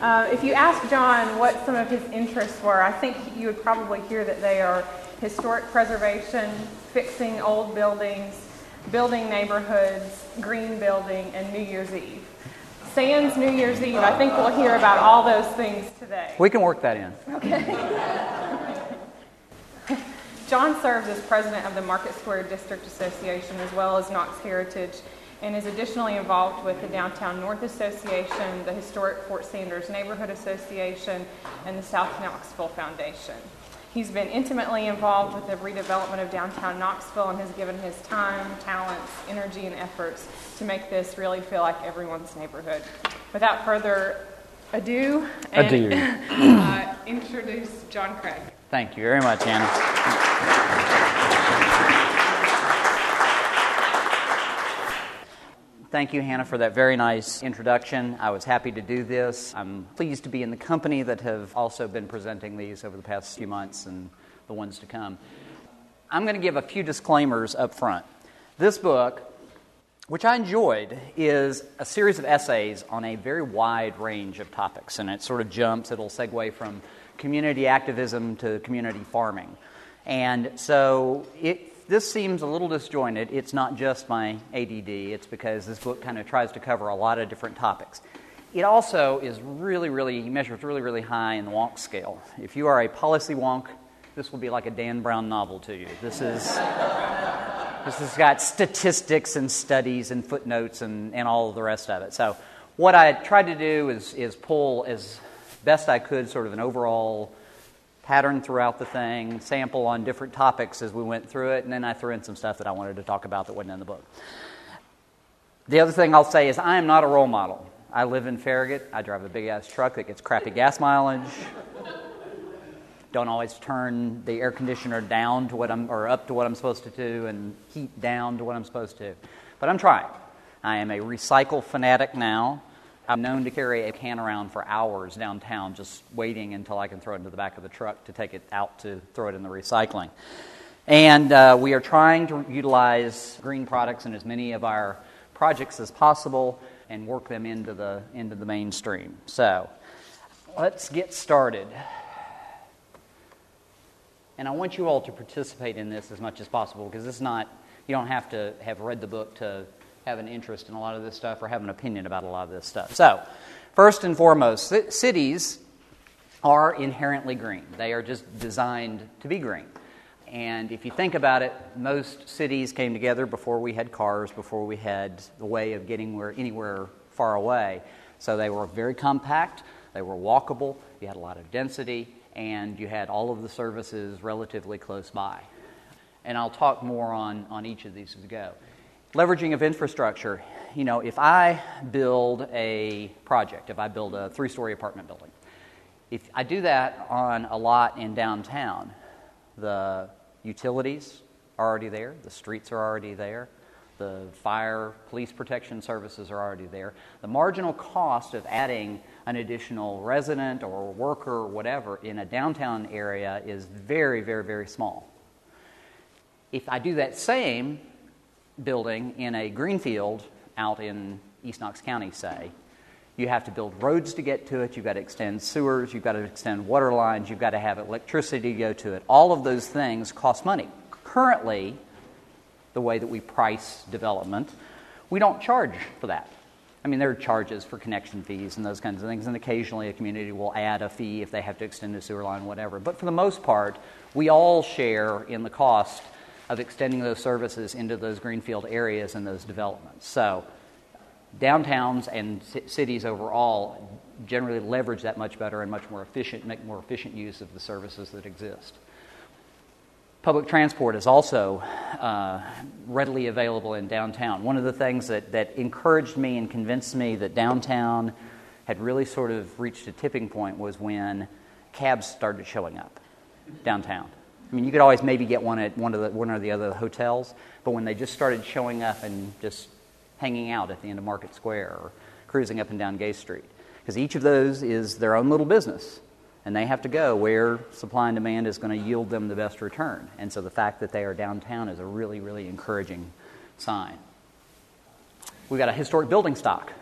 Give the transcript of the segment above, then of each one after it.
Uh, if you ask John what some of his interests were, I think you would probably hear that they are historic preservation, fixing old buildings, building neighborhoods, green building, and New Year's Eve. Sans New Year's Eve, I think we'll hear about all those things today. We can work that in. Okay. John serves as president of the Market Square District Association as well as Knox Heritage and is additionally involved with the Downtown North Association, the Historic Fort Sanders Neighborhood Association, and the South Knoxville Foundation. He's been intimately involved with the redevelopment of downtown Knoxville and has given his time, talents, energy, and efforts to make this really feel like everyone's neighborhood. Without further ado, Adieu. uh, introduce John Craig. Thank you very much, Anna. Thank you, Hannah, for that very nice introduction. I was happy to do this. I'm pleased to be in the company that have also been presenting these over the past few months and the ones to come. I'm going to give a few disclaimers up front. This book, which I enjoyed, is a series of essays on a very wide range of topics, and it sort of jumps, it'll segue from community activism to community farming. And so it this seems a little disjointed. It's not just my ADD, it's because this book kind of tries to cover a lot of different topics. It also is really, really, measures really, really high in the wonk scale. If you are a policy wonk, this will be like a Dan Brown novel to you. This is. this has got statistics and studies and footnotes and, and all of the rest of it. So, what I tried to do is, is pull as best I could sort of an overall pattern throughout the thing, sample on different topics as we went through it, and then I threw in some stuff that I wanted to talk about that wasn't in the book. The other thing I'll say is I am not a role model. I live in Farragut. I drive a big ass truck that gets crappy gas mileage. Don't always turn the air conditioner down to what I'm or up to what I'm supposed to do and heat down to what I'm supposed to. But I'm trying. I am a recycle fanatic now. I'm known to carry a can around for hours downtown, just waiting until I can throw it into the back of the truck to take it out to throw it in the recycling. And uh, we are trying to utilize green products in as many of our projects as possible and work them into the, into the mainstream. So let's get started. And I want you all to participate in this as much as possible because it's not, you don't have to have read the book to have an interest in a lot of this stuff or have an opinion about a lot of this stuff. So, first and foremost, cities are inherently green. They are just designed to be green. And if you think about it, most cities came together before we had cars, before we had the way of getting where, anywhere far away. So they were very compact, they were walkable, you had a lot of density, and you had all of the services relatively close by. And I'll talk more on, on each of these as we go. Leveraging of infrastructure. You know, if I build a project, if I build a three story apartment building, if I do that on a lot in downtown, the utilities are already there, the streets are already there, the fire, police protection services are already there. The marginal cost of adding an additional resident or worker or whatever in a downtown area is very, very, very small. If I do that same building in a greenfield out in East Knox County, say, you have to build roads to get to it, you've got to extend sewers, you've got to extend water lines, you've got to have electricity to go to it. All of those things cost money. Currently, the way that we price development, we don't charge for that. I mean, there are charges for connection fees and those kinds of things, and occasionally a community will add a fee if they have to extend a sewer line, whatever. But for the most part, we all share in the cost of extending those services into those greenfield areas and those developments. So, downtowns and c- cities overall generally leverage that much better and much more efficient, make more efficient use of the services that exist. Public transport is also uh, readily available in downtown. One of the things that, that encouraged me and convinced me that downtown had really sort of reached a tipping point was when cabs started showing up downtown. I mean, you could always maybe get one at one of the one or the other hotels, but when they just started showing up and just hanging out at the end of Market Square or cruising up and down Gay Street, because each of those is their own little business, and they have to go where supply and demand is going to yield them the best return. And so the fact that they are downtown is a really, really encouraging sign. We've got a historic building stock.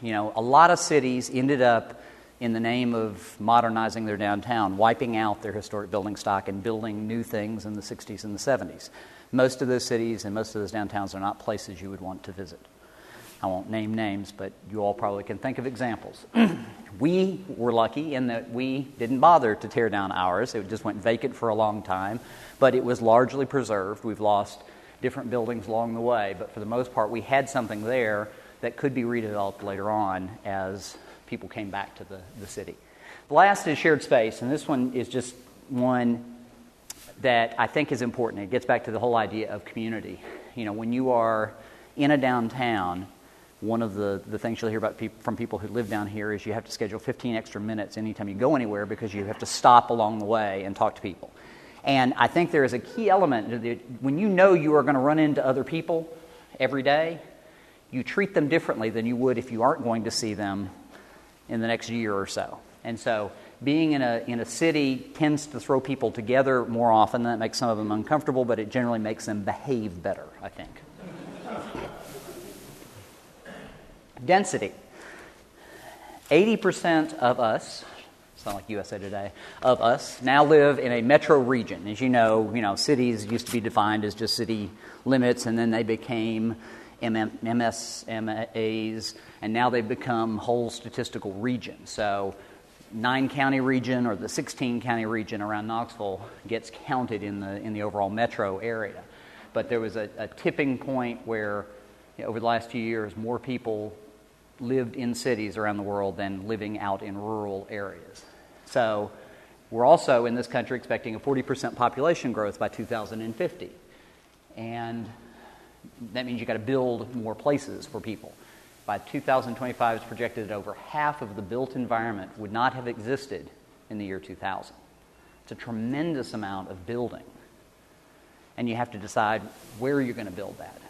You know, a lot of cities ended up in the name of modernizing their downtown, wiping out their historic building stock and building new things in the 60s and the 70s. Most of those cities and most of those downtowns are not places you would want to visit. I won't name names, but you all probably can think of examples. we were lucky in that we didn't bother to tear down ours. It just went vacant for a long time, but it was largely preserved. We've lost different buildings along the way, but for the most part, we had something there that could be redeveloped later on as people came back to the, the city. The last is shared space, and this one is just one that I think is important. It gets back to the whole idea of community. You know, when you are in a downtown, one of the, the things you'll hear about pe- from people who live down here is you have to schedule 15 extra minutes anytime you go anywhere because you have to stop along the way and talk to people. And I think there is a key element that when you know you are going to run into other people every day, you treat them differently than you would if you aren't going to see them in the next year or so. And so being in a, in a city tends to throw people together more often. That makes some of them uncomfortable, but it generally makes them behave better, I think. Density. 80% of us, sound like USA Today, of us now live in a metro region. As you know, you know, cities used to be defined as just city limits, and then they became MSAs, and now they've become whole statistical regions. So, nine county region or the 16 county region around Knoxville gets counted in the, in the overall metro area. But there was a, a tipping point where, you know, over the last few years, more people lived in cities around the world than living out in rural areas. So we're also in this country expecting a 40% population growth by 2050. And that means you've got to build more places for people. By 2025, it's projected that over half of the built environment would not have existed in the year 2000. It's a tremendous amount of building. And you have to decide where you're going to build that.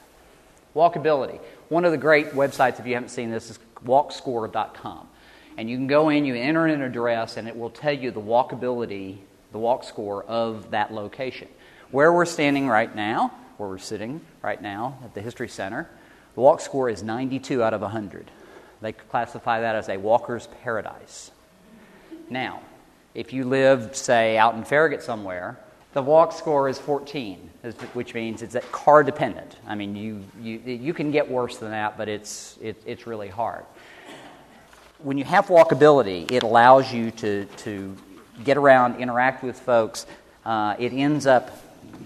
Walkability. One of the great websites, if you haven't seen this, is walkscore.com. And you can go in, you enter an address, and it will tell you the walkability, the walk score of that location. Where we're standing right now, where we're sitting right now at the History Center, the walk score is 92 out of 100. They classify that as a walker's paradise. Now, if you live, say, out in Farragut somewhere, the walk score is 14, which means it's car dependent. I mean, you, you, you can get worse than that, but it's, it, it's really hard. When you have walkability, it allows you to, to get around, interact with folks. Uh, it ends up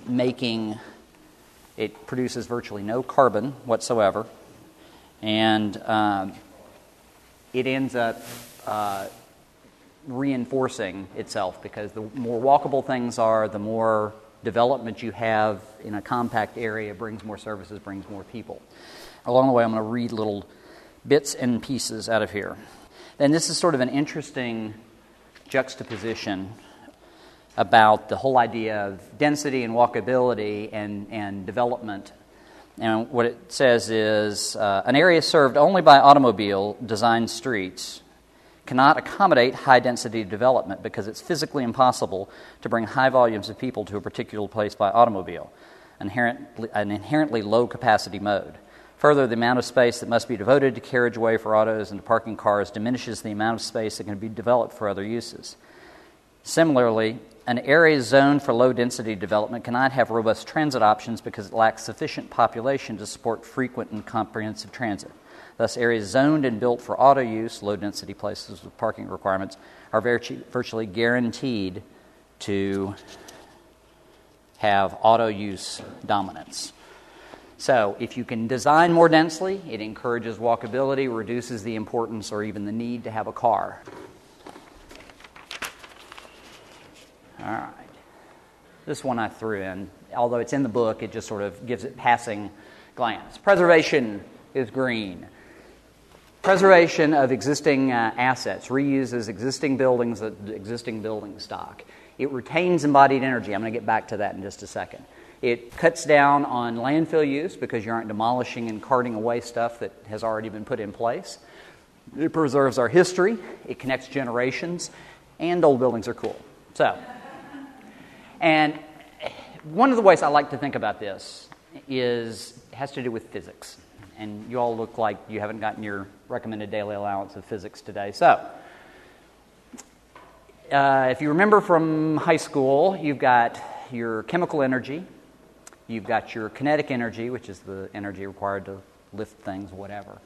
making, it produces virtually no carbon whatsoever, and um, it ends up uh, reinforcing itself because the more walkable things are, the more development you have in a compact area brings more services, brings more people. Along the way, I'm going to read little bits and pieces out of here. And this is sort of an interesting juxtaposition about the whole idea of density and walkability and, and development. And what it says is uh, an area served only by automobile designed streets cannot accommodate high density development because it's physically impossible to bring high volumes of people to a particular place by automobile, inherently, an inherently low capacity mode. Further, the amount of space that must be devoted to carriageway for autos and to parking cars diminishes the amount of space that can be developed for other uses. Similarly, an area zoned for low density development cannot have robust transit options because it lacks sufficient population to support frequent and comprehensive transit. Thus, areas zoned and built for auto use, low density places with parking requirements, are virtually guaranteed to have auto use dominance. So, if you can design more densely, it encourages walkability, reduces the importance or even the need to have a car. All right. This one I threw in. Although it's in the book, it just sort of gives it passing glance. Preservation is green. Preservation of existing uh, assets reuses existing buildings, uh, existing building stock. It retains embodied energy. I'm going to get back to that in just a second. It cuts down on landfill use because you aren't demolishing and carting away stuff that has already been put in place. It preserves our history. It connects generations, and old buildings are cool. So, and one of the ways I like to think about this is has to do with physics and you all look like you haven't gotten your recommended daily allowance of physics today. So, uh, if you remember from high school, you've got your chemical energy, you've got your kinetic energy, which is the energy required to lift things, whatever.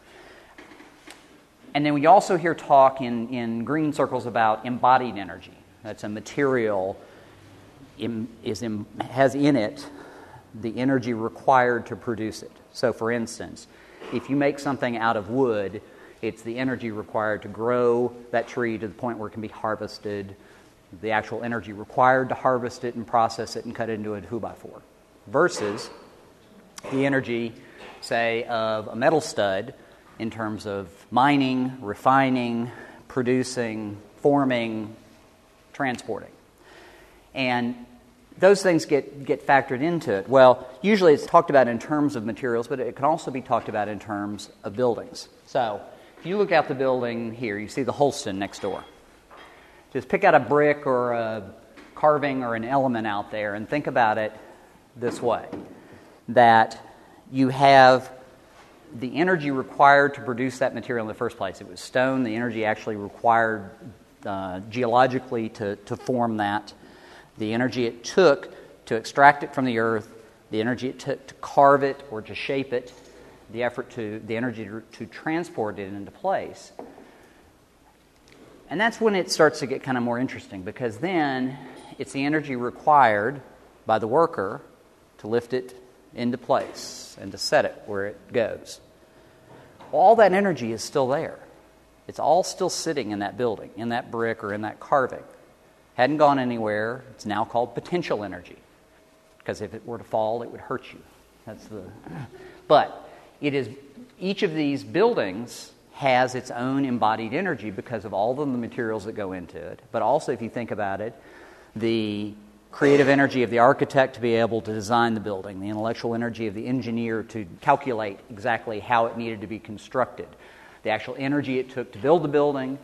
And then we also hear talk in, in green circles about embodied energy. That's a material is in, has in it the energy required to produce it. So, for instance, if you make something out of wood, it's the energy required to grow that tree to the point where it can be harvested, the actual energy required to harvest it and process it and cut it into a 2 by 4 versus the energy, say, of a metal stud in terms of mining, refining, producing, forming, transporting. And those things get, get factored into it. Well, usually it's talked about in terms of materials, but it can also be talked about in terms of buildings. So, if you look out the building here, you see the Holston next door. Just pick out a brick or a carving or an element out there and think about it this way that you have the energy required to produce that material in the first place. It was stone, the energy actually required uh, geologically to, to form that, the energy it took to extract it from the earth, the energy it took to carve it or to shape it, the effort to, the energy to, to transport it into place. And that's when it starts to get kind of more interesting because then it's the energy required by the worker to lift it into place and to set it where it goes. All that energy is still there. It's all still sitting in that building, in that brick, or in that carving. Hadn't gone anywhere. It's now called potential energy. Because if it were to fall, it would hurt you. That's the. But it is each of these buildings has its own embodied energy because of all of the materials that go into it. But also, if you think about it, the creative energy of the architect to be able to design the building, the intellectual energy of the engineer to calculate exactly how it needed to be constructed, the actual energy it took to build the building,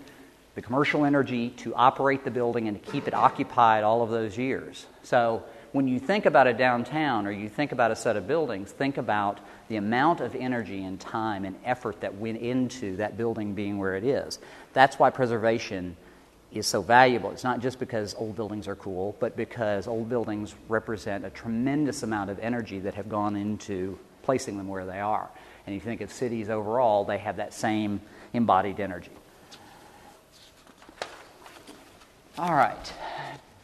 the commercial energy to operate the building and to keep it occupied all of those years. So, when you think about a downtown or you think about a set of buildings, think about the amount of energy and time and effort that went into that building being where it is. That's why preservation is so valuable. It's not just because old buildings are cool, but because old buildings represent a tremendous amount of energy that have gone into placing them where they are. And if you think of cities overall, they have that same embodied energy. All right,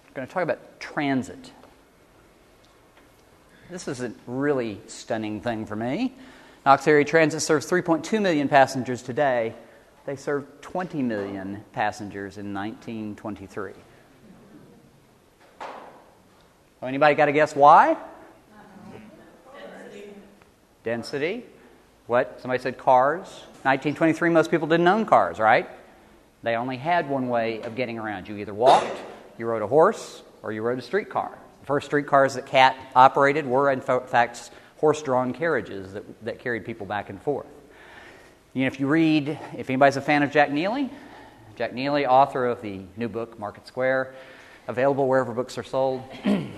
I'm going to talk about transit. This is a really stunning thing for me. Knox Area Transit serves 3.2 million passengers today they served 20 million passengers in 1923. Well, anybody got to guess why? Density. Density. What? Somebody said cars. 1923, most people didn't own cars, right? They only had one way of getting around. You either walked, you rode a horse, or you rode a streetcar. The first streetcars that KAT operated were, in fact, horse drawn carriages that, that carried people back and forth. You know, if you read, if anybody's a fan of Jack Neely, Jack Neely, author of the new book, Market Square, available wherever books are sold.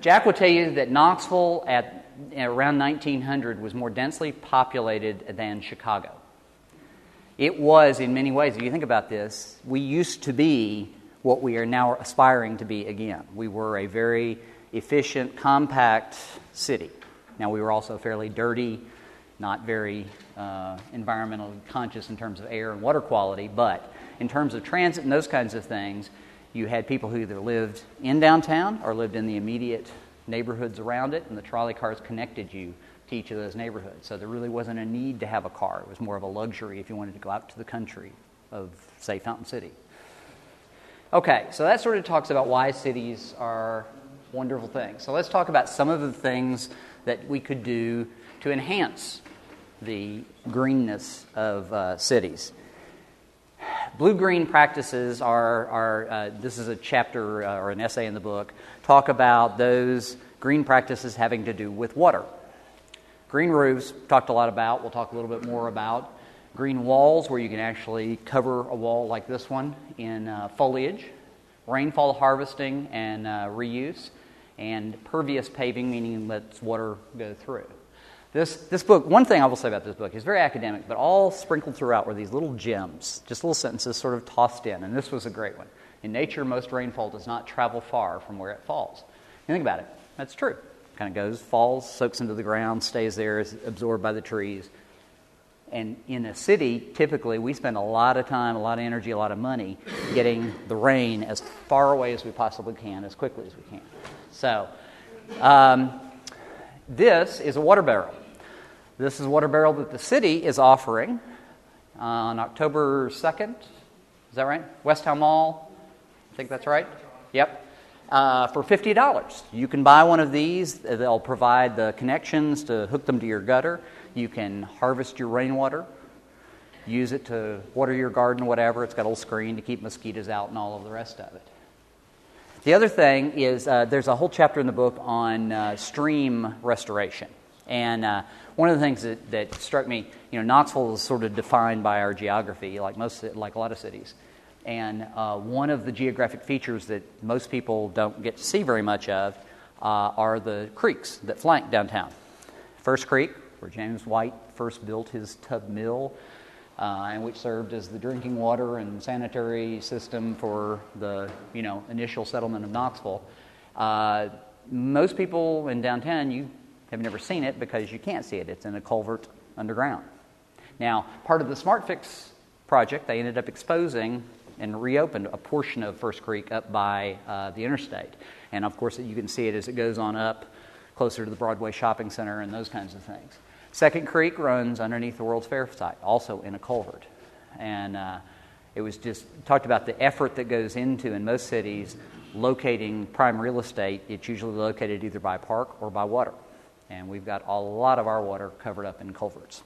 Jack will tell you that Knoxville at around 1900 was more densely populated than Chicago. It was, in many ways, if you think about this, we used to be what we are now aspiring to be again. We were a very efficient, compact city. Now, we were also fairly dirty, not very uh, environmentally conscious in terms of air and water quality, but in terms of transit and those kinds of things, you had people who either lived in downtown or lived in the immediate neighborhoods around it, and the trolley cars connected you to each of those neighborhoods. So there really wasn't a need to have a car. It was more of a luxury if you wanted to go out to the country of, say, Fountain City. Okay, so that sort of talks about why cities are wonderful things. So let's talk about some of the things that we could do to enhance the greenness of uh, cities. Blue green practices are, are uh, this is a chapter uh, or an essay in the book, talk about those green practices having to do with water. Green roofs, talked a lot about, we'll talk a little bit more about. Green walls, where you can actually cover a wall like this one in uh, foliage. Rainfall harvesting and uh, reuse. And pervious paving, meaning lets water go through. This, this book, one thing I will say about this book, is very academic, but all sprinkled throughout were these little gems, just little sentences sort of tossed in. And this was a great one. In nature, most rainfall does not travel far from where it falls. You think about it, that's true. Kind of goes, falls, soaks into the ground, stays there, is absorbed by the trees. And in a city, typically, we spend a lot of time, a lot of energy, a lot of money getting the rain as far away as we possibly can, as quickly as we can. So, um, this is a water barrel. This is a water barrel that the city is offering on October 2nd. Is that right? West Town Mall. I think that's right. Yep. Uh, for $50. You can buy one of these. They'll provide the connections to hook them to your gutter. You can harvest your rainwater, use it to water your garden, whatever. It's got a little screen to keep mosquitoes out and all of the rest of it. The other thing is uh, there's a whole chapter in the book on uh, stream restoration. And uh, one of the things that, that struck me, you know, Knoxville is sort of defined by our geography, like most, like a lot of cities. And uh, one of the geographic features that most people don't get to see very much of uh, are the creeks that flank downtown. First Creek, where James White first built his tub mill, uh, and which served as the drinking water and sanitary system for the you know initial settlement of Knoxville. Uh, most people in downtown, you have never seen it because you can't see it. It's in a culvert underground. Now, part of the SmartFix project, they ended up exposing and reopened a portion of First Creek up by uh, the interstate. And of course, you can see it as it goes on up closer to the Broadway Shopping Center and those kinds of things. Second Creek runs underneath the World's Fair site, also in a culvert. And uh, it was just talked about the effort that goes into, in most cities, locating prime real estate. It's usually located either by park or by water and we've got a lot of our water covered up in culverts.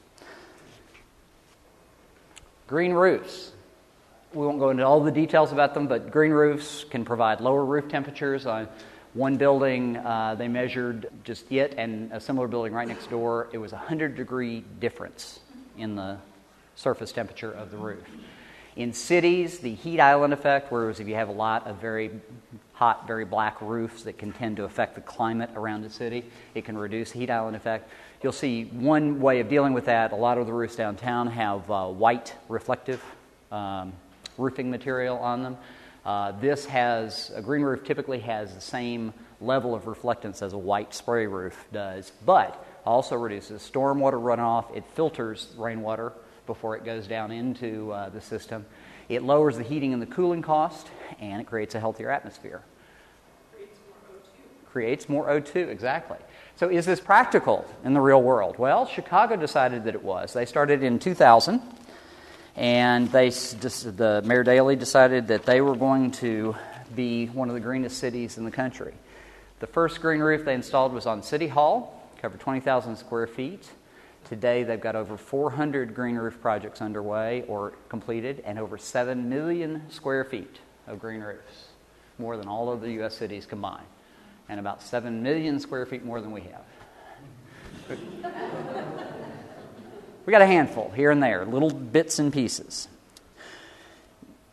Green roofs. We won't go into all the details about them, but green roofs can provide lower roof temperatures. On one building, uh, they measured just it and a similar building right next door. It was a 100 degree difference in the surface temperature of the roof. In cities, the heat island effect, whereas if you have a lot of very hot, very black roofs that can tend to affect the climate around the city. It can reduce heat island effect. You'll see one way of dealing with that. A lot of the roofs downtown have uh, white reflective um, roofing material on them. Uh, this has a green roof typically has the same level of reflectance as a white spray roof does, but also reduces stormwater runoff. It filters rainwater before it goes down into uh, the system. It lowers the heating and the cooling cost, and it creates a healthier atmosphere. Creates more O2. Creates more O2, exactly. So, is this practical in the real world? Well, Chicago decided that it was. They started in 2000, and they, the Mayor Daley decided that they were going to be one of the greenest cities in the country. The first green roof they installed was on City Hall, covered 20,000 square feet. Today, they've got over 400 green roof projects underway or completed and over 7 million square feet of green roofs, more than all of the U.S. cities combined, and about 7 million square feet more than we have. We got a handful here and there, little bits and pieces.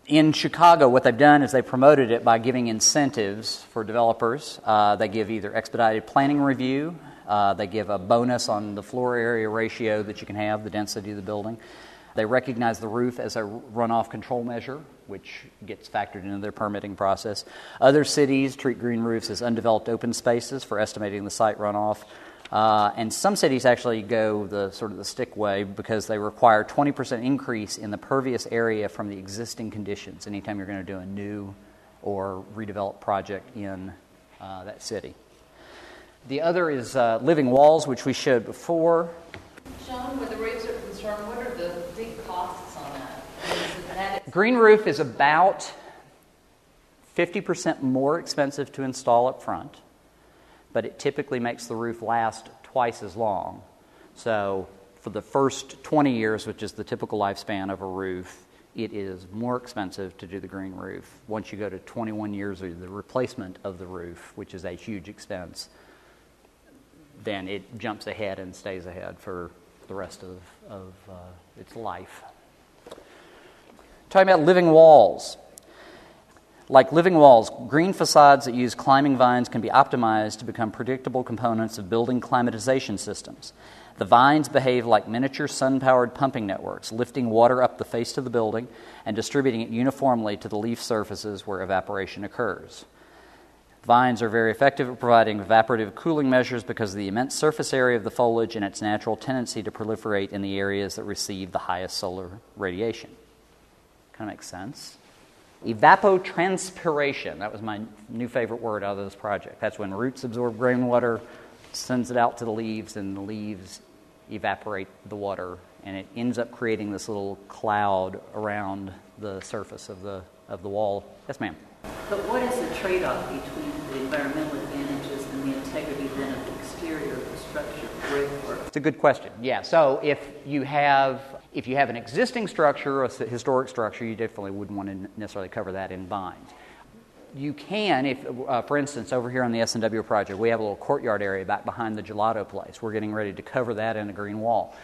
In Chicago, what they've done is they promoted it by giving incentives for developers. Uh, they give either expedited planning review, uh, they give a bonus on the floor area ratio that you can have, the density of the building. They recognize the roof as a runoff control measure, which gets factored into their permitting process. Other cities treat green roofs as undeveloped open spaces for estimating the site runoff. Uh, and some cities actually go the sort of the stick way because they require 20% increase in the pervious area from the existing conditions anytime you're going to do a new or redeveloped project in uh, that city. The other is uh, living walls, which we showed before. Sean, where the roofs are concerned, what are the big costs on that? that Green roof is about 50% more expensive to install up front, but it typically makes the roof last twice as long. So, for the first 20 years, which is the typical lifespan of a roof, it is more expensive to do the green roof. Once you go to 21 years of the replacement of the roof, which is a huge expense, then it jumps ahead and stays ahead for the rest of, of uh, its life. Talking about living walls. Like living walls, green facades that use climbing vines can be optimized to become predictable components of building climatization systems. The vines behave like miniature sun powered pumping networks, lifting water up the face of the building and distributing it uniformly to the leaf surfaces where evaporation occurs. Vines are very effective at providing evaporative cooling measures because of the immense surface area of the foliage and its natural tendency to proliferate in the areas that receive the highest solar radiation. Kind of makes sense. Evapotranspiration, that was my new favorite word out of this project. That's when roots absorb rainwater, sends it out to the leaves, and the leaves evaporate the water, and it ends up creating this little cloud around the surface of the, of the wall. Yes, ma'am. But what is the trade-off between the environmental advantages and the integrity then of the exterior of the structure, brickwork? It's a good question. Yeah. So if you have if you have an existing structure, a historic structure, you definitely wouldn't want to necessarily cover that in vines. You can, if, uh, for instance, over here on the S&W project, we have a little courtyard area back behind the gelato place. We're getting ready to cover that in a green wall.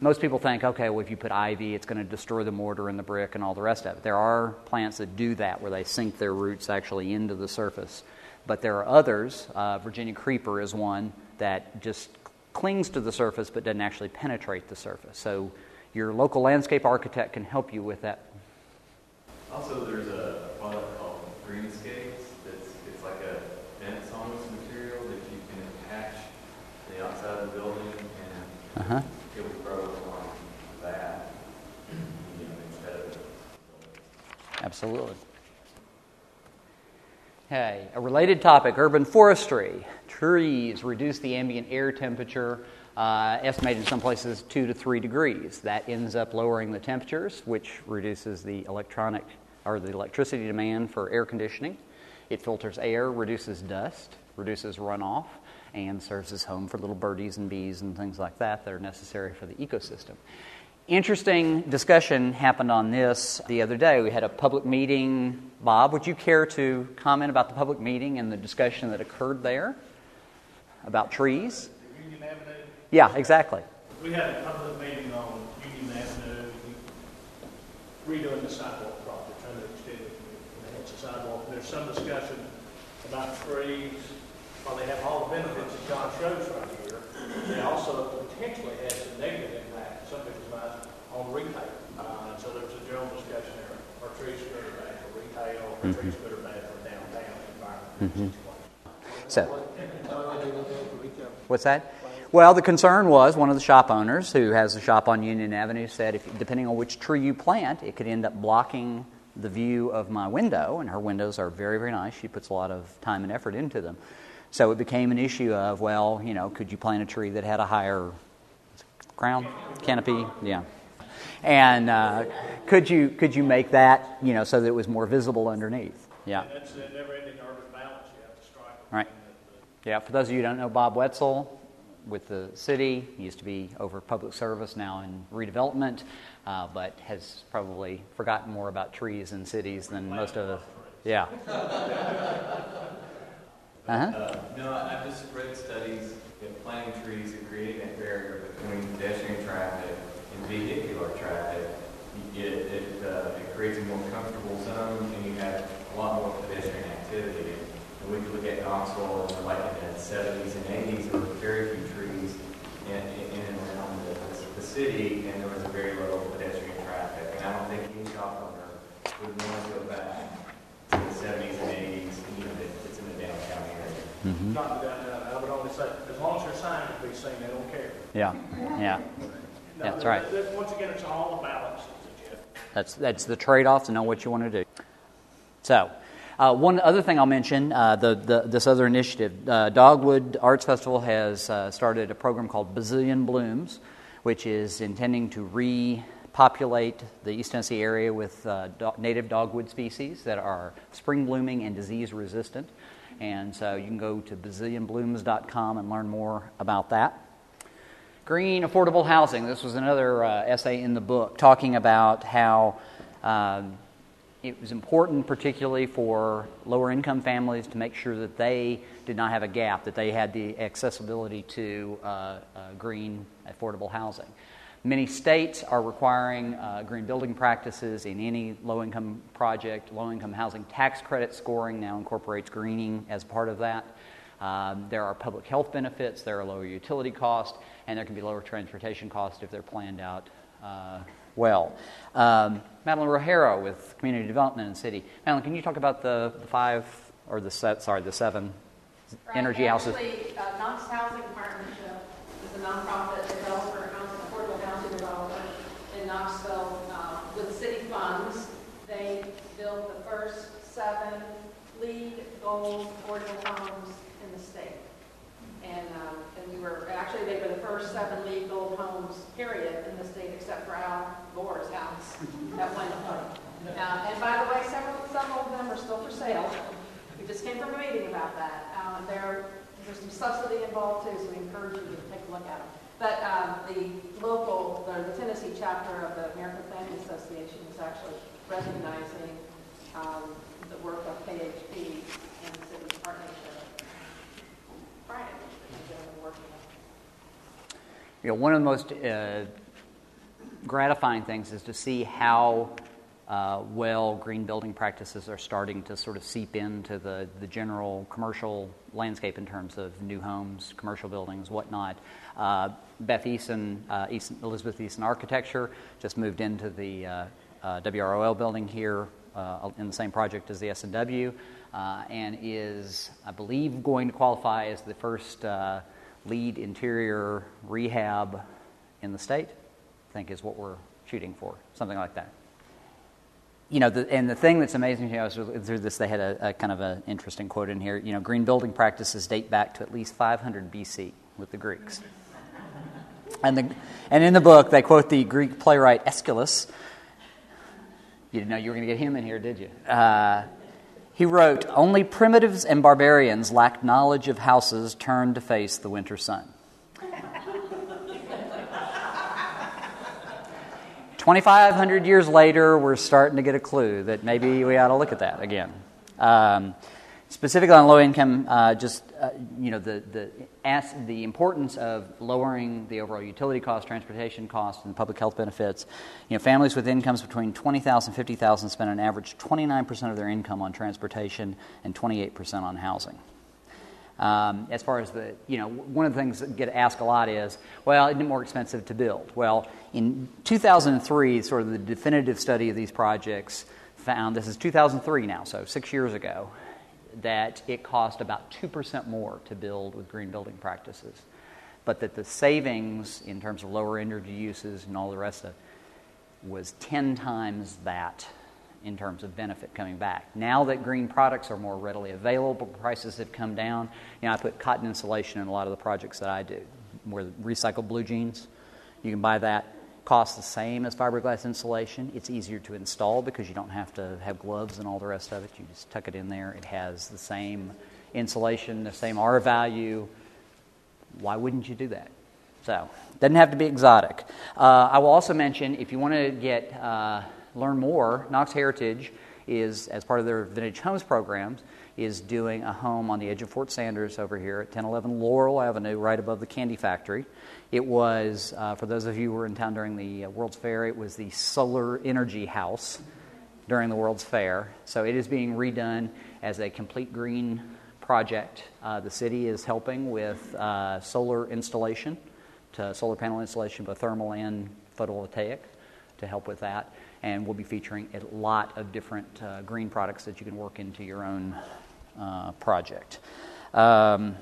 Most people think, okay, well, if you put ivy, it's going to destroy the mortar and the brick and all the rest of it. There are plants that do that, where they sink their roots actually into the surface. But there are others. Uh, Virginia creeper is one that just clings to the surface but doesn't actually penetrate the surface. So your local landscape architect can help you with that. Also, there's a product called Greenscapes. That's it's like a fence almost material that you can attach to the outside of the building, and uh-huh. it will grow along that you know, instead of. Absolutely. Hey, a related topic: urban forestry. Trees reduce the ambient air temperature uh, estimated in some places two to three degrees. That ends up lowering the temperatures, which reduces the electronic or the electricity demand for air conditioning. It filters air, reduces dust, reduces runoff, and serves as home for little birdies and bees and things like that that are necessary for the ecosystem. Interesting discussion happened on this the other day. We had a public meeting. Bob, would you care to comment about the public meeting and the discussion that occurred there about trees? Yeah, exactly. We had a public meeting on Union Avenue, redoing the sidewalk project, trying to extend it, enhance the sidewalk. There's some discussion about trees, while they have all the benefits that John shows right here, they also potentially have some negative impact, some people's minds, on retail. Uh, so there's a general discussion there, are trees good or bad for retail, are mm-hmm. trees good or bad for downtown environment? Mm-hmm. So, what's that? Well, the concern was one of the shop owners who has a shop on Union Avenue said if depending on which tree you plant, it could end up blocking the view of my window, and her windows are very, very nice. She puts a lot of time and effort into them. So it became an issue of, well, you know, could you plant a tree that had a higher crown, canopy? Yeah. And uh, could you could you make that, you know, so that it was more visible underneath? Yeah. That's a never-ending urban balance you have to strike. Right. Yeah. For those of you who don't know Bob Wetzel, with the city. He used to be over public service, now in redevelopment, uh, but has probably forgotten more about trees and cities than most of us. Yeah. uh-huh. Uh, no, I've just read studies that planting trees and creating that barrier between pedestrian traffic and vehicular traffic. It, it, uh, it creates a more comfortable zone, and you have a lot more pedestrian activity. And we could look at Knoxville and like in the 70s and 80s, there were very few in, in and around the, the, city, and there was a very low pedestrian traffic. And I don't think any shop owner would want to go back to the 70s and 80s, even if it's in the downtown area. Mm-hmm. Not that, I would only say, as long as their sign can be seen, they don't care. Yeah, yeah. No, that's right. Once again, it's all a balance. That's, that's the trade off to know what you want to do. So, uh, one other thing I'll mention uh, the, the, this other initiative uh, Dogwood Arts Festival has uh, started a program called Bazillion Blooms, which is intending to repopulate the East Tennessee area with uh, do- native dogwood species that are spring blooming and disease resistant. And so you can go to bazillionblooms.com and learn more about that. Green affordable housing. This was another uh, essay in the book talking about how. Um, it was important, particularly for lower income families, to make sure that they did not have a gap, that they had the accessibility to uh, uh, green, affordable housing. Many states are requiring uh, green building practices in any low income project. Low income housing tax credit scoring now incorporates greening as part of that. Um, there are public health benefits, there are lower utility costs, and there can be lower transportation costs if they're planned out uh, well. Um, Madeline Rogero with Community Development and City. Madeline, can you talk about the, the five, or the set, sorry, the seven Right, energy houses? Actually, uh, Knox Housing Partnership is a nonprofit developer, affordable housing developer in Knoxville. Uh, With city funds, they built the first seven LEED gold affordable homes in the. And, um, and we were, actually, they were the first seven LEED gold homes, period, in the state, except for Al Gore's house at one point. Uh, And by the way, several, several of them are still for sale. We just came from a meeting about that. Um, There, there's some subsidy involved too, so we encourage you to take a look at them. But um, the local, the Tennessee chapter of the American Planning Association is actually recognizing um, the work of KHP and the city's partnership. Friday, which they've been working on. You know, one of the most uh, gratifying things is to see how uh, well green building practices are starting to sort of seep into the, the general commercial landscape in terms of new homes, commercial buildings, whatnot. Uh, Beth Eason, uh, Eason, Elizabeth Eason Architecture, just moved into the uh, uh, WROL building here in the same project as the S&W, and is, I believe, going to qualify as the first LEED interior rehab in the state. I think is what we're shooting for, something like that. You know, the, and the thing that's amazing, you know, through this, they had a, a kind of an interesting quote in here. You know, green building practices date back to at least 500 BC with the Greeks. And, the, and in the book, they quote the Greek playwright Aeschylus. You didn't know you were going to get him in here, did you? Uh, he wrote, Only primitives and barbarians lacked knowledge of houses turned to face the winter sun. 2,500 years later, we're starting to get a clue that maybe we ought to look at that again. Um, specifically on low income, uh, just uh, you know the the as, the importance of lowering the overall utility costs, transportation costs, and public health benefits. You know, families with incomes between twenty thousand and fifty thousand spend an average twenty nine percent of their income on transportation and twenty eight percent on housing. Um, as far as the, you know, one of the things that get asked a lot is, well, isn't it more expensive to build? Well, in 2003, sort of the definitive study of these projects found, this is 2003 now, so six years ago, that it cost about 2% more to build with green building practices. But that the savings in terms of lower energy uses and all the rest of it was 10 times that in terms of benefit coming back. Now that green products are more readily available, prices have come down. You know, I put cotton insulation in a lot of the projects that I do, where recycled blue jeans, you can buy that. Costs the same as fiberglass insulation. It's easier to install because you don't have to have gloves and all the rest of it. You just tuck it in there. It has the same insulation, the same R value. Why wouldn't you do that? So, doesn't have to be exotic. Uh, I will also mention if you want to get uh, learn more, Knox Heritage is, as part of their Vintage Homes programs, is doing a home on the edge of Fort Sanders over here at 1011 Laurel Avenue, right above the candy factory. It was, uh, for those of you who were in town during the uh, World's Fair, it was the solar energy house during the World's Fair. So it is being redone as a complete green project. Uh, the city is helping with uh, solar installation, to solar panel installation, both thermal and photovoltaic, to help with that and we'll be featuring a lot of different uh, green products that you can work into your own uh, project. Um.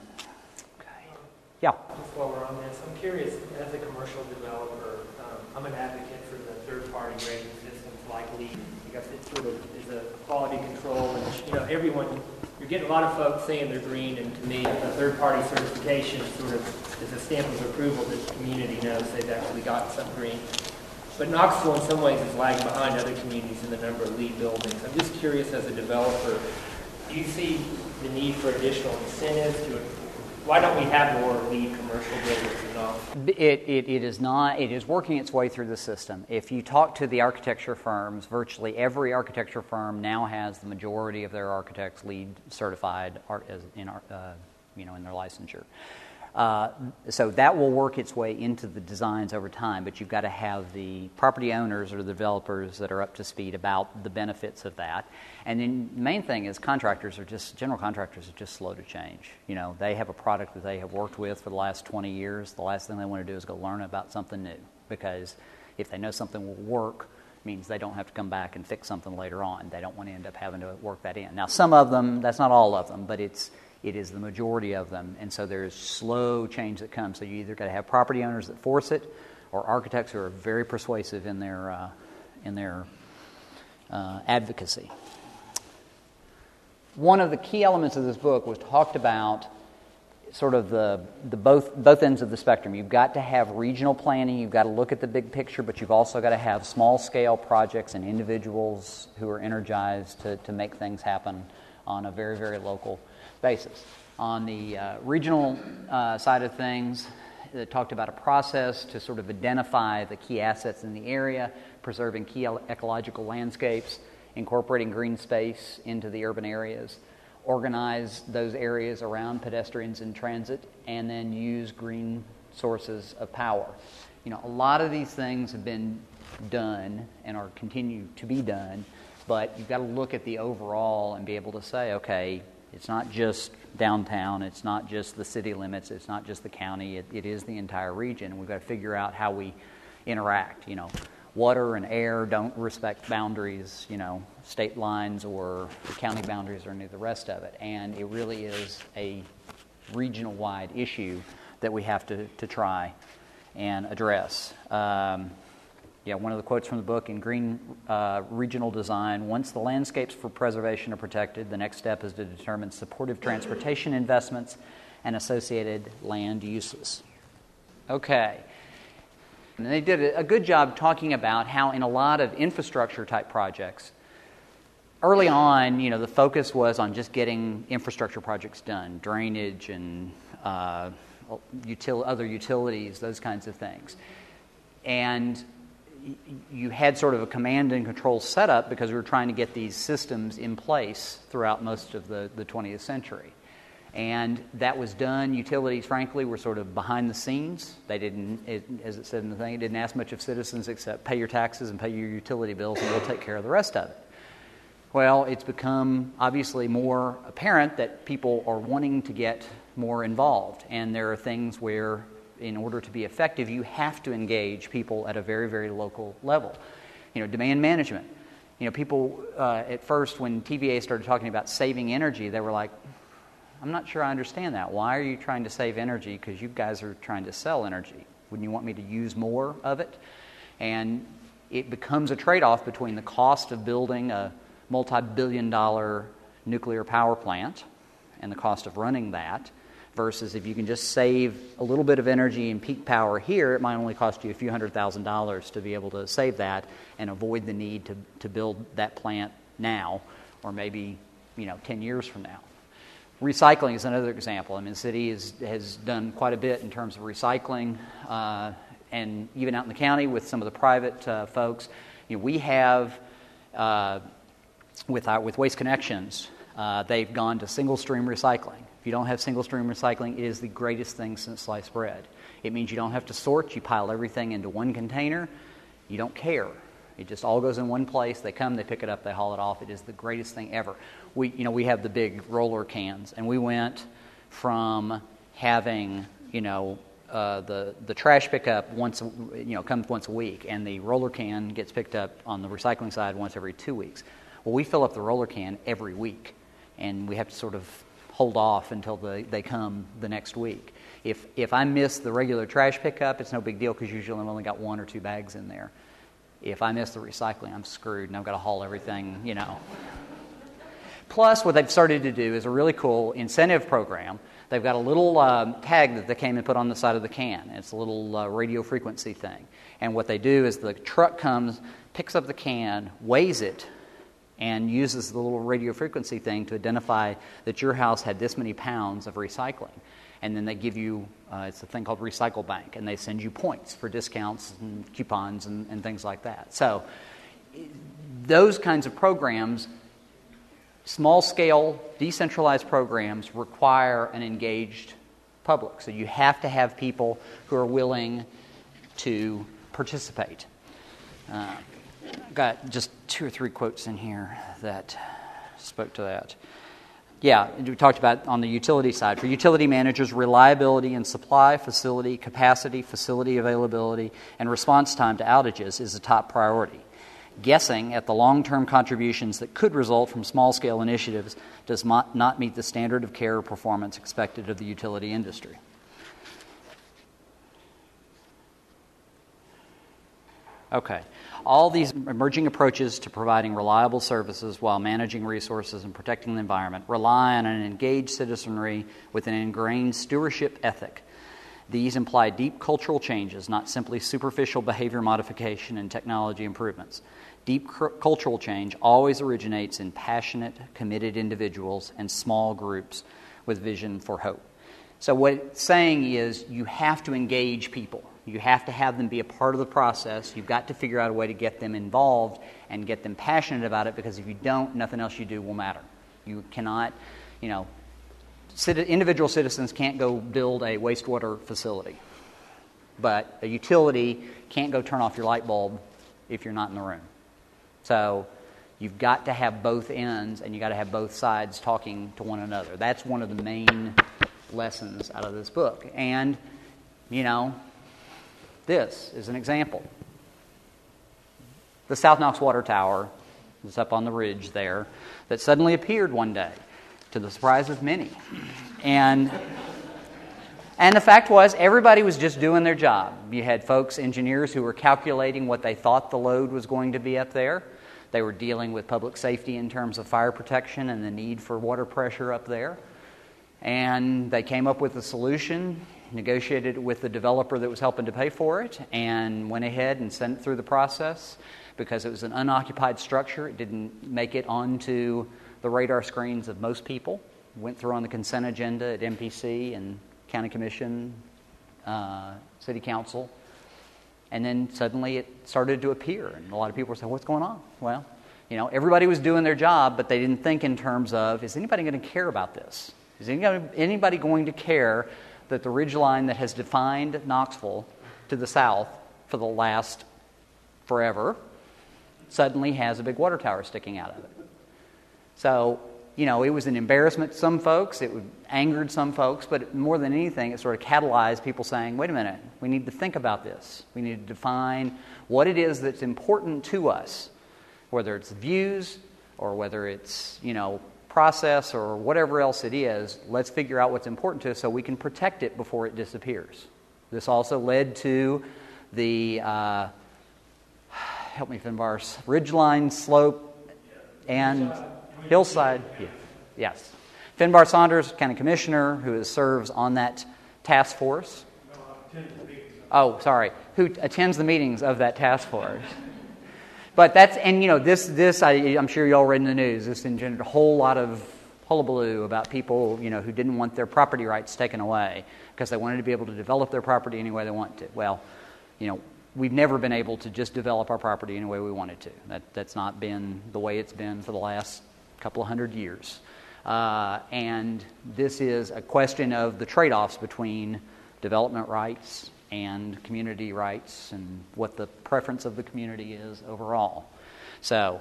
Yeah. Just while we're on this, I'm curious, as a commercial developer, um, I'm an advocate for the third-party rating systems like LEED, because it sort of is a quality control, and, you know, everyone, you're getting a lot of folks saying they're green, and to me, a third-party certification sort of is a stamp of approval that the community knows they've actually gotten some green. But Knoxville, in some ways, is lagging behind other communities in the number of LEED buildings. I'm just curious, as a developer, do you see the need for additional incentives to? Why don't we have more LEED commercial in Knoxville? It, it, it is not. It is working its way through the system. If you talk to the architecture firms, virtually every architecture firm now has the majority of their architects LEED certified in, uh, you know, in their licensure. Uh, so that will work its way into the designs over time, but you've got to have the property owners or the developers that are up to speed about the benefits of that. And then the main thing is contractors are just general contractors are just slow to change. You know, they have a product that they have worked with for the last 20 years. The last thing they want to do is go learn about something new because if they know something will work, means they don't have to come back and fix something later on. They don't want to end up having to work that in. Now, some of them, that's not all of them, but it's it is the majority of them. And so there's slow change that comes. So you either got to have property owners that force it or architects who are very persuasive in their, uh, in their uh, advocacy. One of the key elements of this book was talked about sort of the, the both, both ends of the spectrum. You've got to have regional planning, you've got to look at the big picture, but you've also got to have small scale projects and individuals who are energized to, to make things happen on a very, very local basis. On the uh, regional uh, side of things, it talked about a process to sort of identify the key assets in the area, preserving key ecological landscapes, incorporating green space into the urban areas, organize those areas around pedestrians and transit, and then use green sources of power. You know, a lot of these things have been done and are continue to be done, but you've got to look at the overall and be able to say, okay, it's not just downtown, it's not just the city limits, it's not just the county, it, it is the entire region. We've got to figure out how we interact. You know, water and air don't respect boundaries, you know, state lines or county boundaries or any of the rest of it. And it really is a regional wide issue that we have to, to try and address. Um, yeah, one of the quotes from the book in green uh, regional design once the landscapes for preservation are protected, the next step is to determine supportive transportation investments and associated land uses. Okay. And they did a good job talking about how, in a lot of infrastructure type projects, early on, you know, the focus was on just getting infrastructure projects done, drainage and uh, util- other utilities, those kinds of things. And you had sort of a command and control setup because we were trying to get these systems in place throughout most of the, the 20th century. And that was done. Utilities, frankly, were sort of behind the scenes. They didn't, it, as it said in the thing, it didn't ask much of citizens except pay your taxes and pay your utility bills, and we'll take care of the rest of it. Well, it's become obviously more apparent that people are wanting to get more involved, and there are things where in order to be effective, you have to engage people at a very, very local level. You know, demand management. You know, people uh, at first, when TVA started talking about saving energy, they were like, I'm not sure I understand that. Why are you trying to save energy? Because you guys are trying to sell energy. Wouldn't you want me to use more of it? And it becomes a trade off between the cost of building a multi billion dollar nuclear power plant and the cost of running that versus if you can just save a little bit of energy and peak power here, it might only cost you a few hundred thousand dollars to be able to save that and avoid the need to, to build that plant now or maybe you know 10 years from now. Recycling is another example. I mean, the city is, has done quite a bit in terms of recycling, uh, and even out in the county with some of the private uh, folks. You know, we have, uh, with, our, with Waste Connections, uh, they've gone to single stream recycling. If you don't have single stream recycling, it is the greatest thing since sliced bread. It means you don't have to sort, you pile everything into one container, you don't care. It just all goes in one place. They come, they pick it up, they haul it off. It is the greatest thing ever. We, you know, we have the big roller cans, and we went from having, you know, uh, the the trash pickup once, you know, comes once a week, and the roller can gets picked up on the recycling side once every two weeks. Well, we fill up the roller can every week, and we have to sort of hold off until the, they come the next week. If, if I miss the regular trash pickup, it's no big deal because usually I've only got one or two bags in there. If I miss the recycling, I'm screwed and I've got to haul everything, you know. Plus, what they've started to do is a really cool incentive program. They've got a little um, tag that they came and put on the side of the can. It's a little uh, radio frequency thing. And what they do is the truck comes, picks up the can, weighs it, and uses the little radio frequency thing to identify that your house had this many pounds of recycling. And then they give you, uh, it's a thing called Recyclebank, and they send you points for discounts and coupons and, and things like that. So, those kinds of programs, small scale, decentralized programs, require an engaged public. So you have to have people who are willing to participate. Uh, got just two or three quotes in here that spoke to that. Yeah, we talked about on the utility side. For utility managers, reliability in supply, facility, capacity, facility availability, and response time to outages is a top priority. Guessing at the long term contributions that could result from small scale initiatives does not meet the standard of care or performance expected of the utility industry. Okay. All these emerging approaches to providing reliable services while managing resources and protecting the environment rely on an engaged citizenry with an ingrained stewardship ethic. These imply deep cultural changes, not simply superficial behavior modification and technology improvements. Deep cr- cultural change always originates in passionate, committed individuals and small groups with vision for hope. So, what it's saying is you have to engage people. You have to have them be a part of the process. You've got to figure out a way to get them involved and get them passionate about it because if you don't, nothing else you do will matter. You cannot, you know, individual citizens can't go build a wastewater facility, but a utility can't go turn off your light bulb if you're not in the room. So you've got to have both ends and you've got to have both sides talking to one another. That's one of the main lessons out of this book. And, you know, this is an example. The South Knox Water Tower is up on the ridge there that suddenly appeared one day to the surprise of many. And and the fact was, everybody was just doing their job. You had folks, engineers, who were calculating what they thought the load was going to be up there. They were dealing with public safety in terms of fire protection and the need for water pressure up there. And they came up with a solution negotiated with the developer that was helping to pay for it, and went ahead and sent it through the process because it was an unoccupied structure. It didn't make it onto the radar screens of most people. Went through on the consent agenda at MPC and County Commission, uh, City Council, and then suddenly it started to appear, and a lot of people were saying, "What's going on?" Well, you know, everybody was doing their job, but they didn't think in terms of, "Is anybody going to care about this? Is anybody going to care that the ridge line that has defined Knoxville to the south for the last forever suddenly has a big water tower sticking out of it. So, you know, it was an embarrassment to some folks, it angered some folks, but more than anything, it sort of catalyzed people saying, wait a minute, we need to think about this. We need to define what it is that's important to us, whether it's views or whether it's, you know, process or whatever else it is, let's figure out what's important to us so we can protect it before it disappears. This also led to the, uh, help me, Finbars, ridgeline slope and hillside. Yeah. Yes. Finbar Saunders, County Commissioner, who serves on that task force. Oh, sorry. Who attends the meetings of that task force? But that's, and you know, this, this I, am sure you all read in the news, this engendered a whole lot of hullabaloo about people, you know, who didn't want their property rights taken away because they wanted to be able to develop their property any way they want to. Well, you know, we've never been able to just develop our property any way we wanted to. That, that's not been the way it's been for the last couple of hundred years. Uh, and this is a question of the trade offs between development rights and community rights and what the preference of the community is overall. So,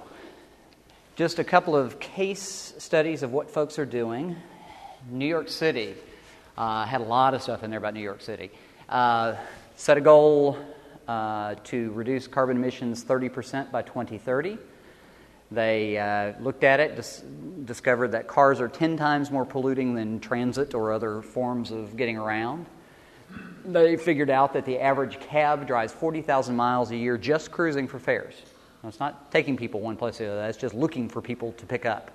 just a couple of case studies of what folks are doing. New York City uh, had a lot of stuff in there about New York City. Uh, set a goal uh, to reduce carbon emissions 30% by 2030. They uh, looked at it, dis- discovered that cars are 10 times more polluting than transit or other forms of getting around they figured out that the average cab drives 40,000 miles a year just cruising for fares. Now, it's not taking people one place to the other, it's just looking for people to pick up.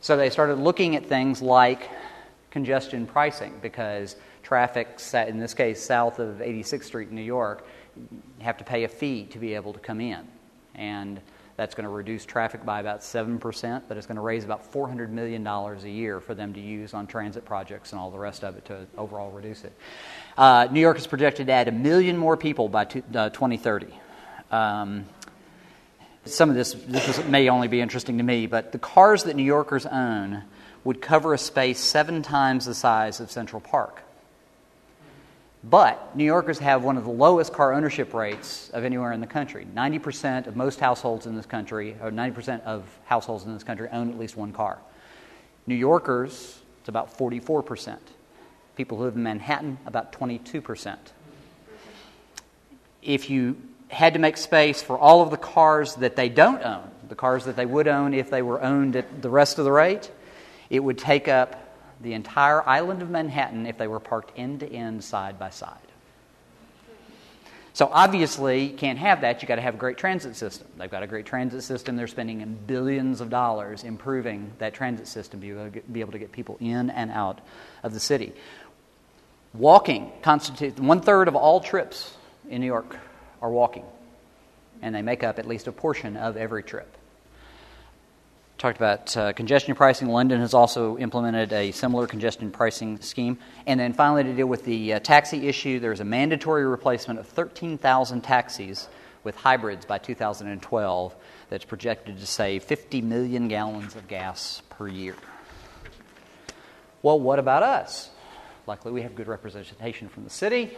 So they started looking at things like congestion pricing because traffic, in this case, south of 86th Street in New York, have to pay a fee to be able to come in. And that's going to reduce traffic by about 7%, but it's going to raise about $400 million a year for them to use on transit projects and all the rest of it to overall reduce it. Uh, New York is projected to add a million more people by two, uh, 2030. Um, some of this, this may only be interesting to me, but the cars that New Yorkers own would cover a space seven times the size of Central Park. But New Yorkers have one of the lowest car ownership rates of anywhere in the country. 90% of most households in this country, or 90% of households in this country, own at least one car. New Yorkers, it's about 44%. People who live in Manhattan, about 22%. If you had to make space for all of the cars that they don't own, the cars that they would own if they were owned at the rest of the rate, it would take up the entire island of Manhattan if they were parked end to end, side by side. So obviously, you can't have that. You've got to have a great transit system. They've got a great transit system. They're spending billions of dollars improving that transit system to be able to get, people in and out of the city. Walking constitutes one third of all trips in New York are walking, and they make up at least a portion of every trip talked about uh, congestion pricing. London has also implemented a similar congestion pricing scheme. And then finally, to deal with the uh, taxi issue, there's a mandatory replacement of 13,000 taxis with hybrids by 2012 that's projected to save 50 million gallons of gas per year. Well, what about us? Luckily, we have good representation from the city.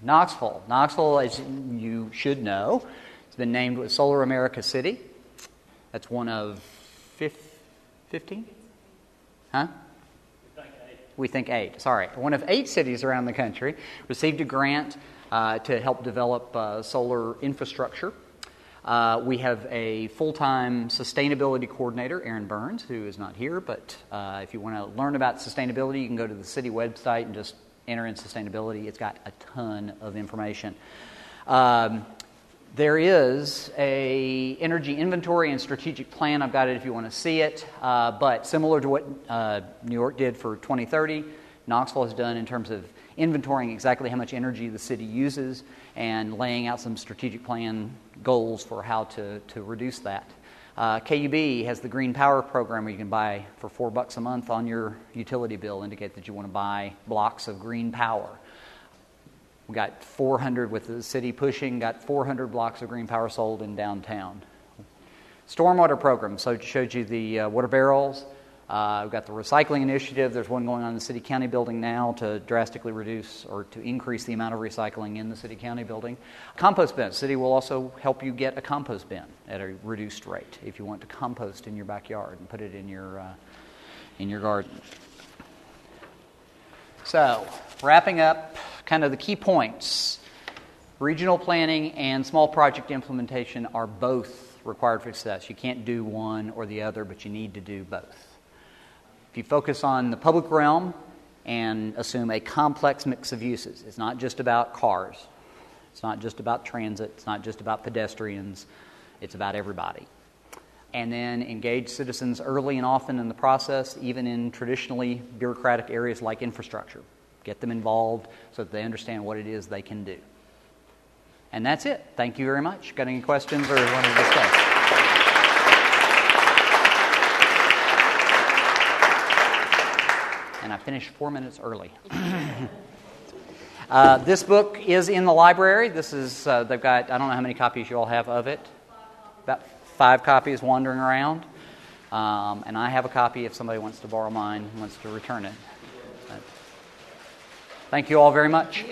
Knoxville. Knoxville, as you should know, has been named Solar America City. That's one of 15? Huh? We think eight. Sorry. One of eight cities around the country received a grant uh, to help develop uh, solar infrastructure. Uh, we have a full time sustainability coordinator, Aaron Burns, who is not here, but uh, if you want to learn about sustainability, you can go to the city website and just enter in sustainability. It's got a ton of information. Um, there is a energy inventory and strategic plan. I've got it if you want to see it. Uh, but similar to what uh, New York did for 2030, Knoxville has done in terms of inventorying exactly how much energy the city uses and laying out some strategic plan goals for how to, to reduce that. Uh, KUB has the Green Power program where you can buy for four bucks a month on your utility bill, indicate that you want to buy blocks of green power. We got 400 with the city pushing, got 400 blocks of green power sold in downtown. Stormwater program, so it showed you the uh, water barrels. Uh, we've got the recycling initiative. There's one going on in the city county building now to drastically reduce or to increase the amount of recycling in the city county building. Compost bin. City will also help you get a compost bin at a reduced rate if you want to compost in your backyard and put it in your uh, in your garden. So, wrapping up, kind of the key points. Regional planning and small project implementation are both required for success. You can't do one or the other, but you need to do both. If you focus on the public realm and assume a complex mix of uses, it's not just about cars, it's not just about transit, it's not just about pedestrians, it's about everybody and then engage citizens early and often in the process, even in traditionally bureaucratic areas like infrastructure. Get them involved so that they understand what it is they can do. And that's it. Thank you very much. Got any questions or want to discuss? And I finished four minutes early. uh, this book is in the library. This is, uh, they've got, I don't know how many copies you all have of it. About five copies wandering around. Um, and I have a copy if somebody wants to borrow mine, wants to return it. Thank you all very much.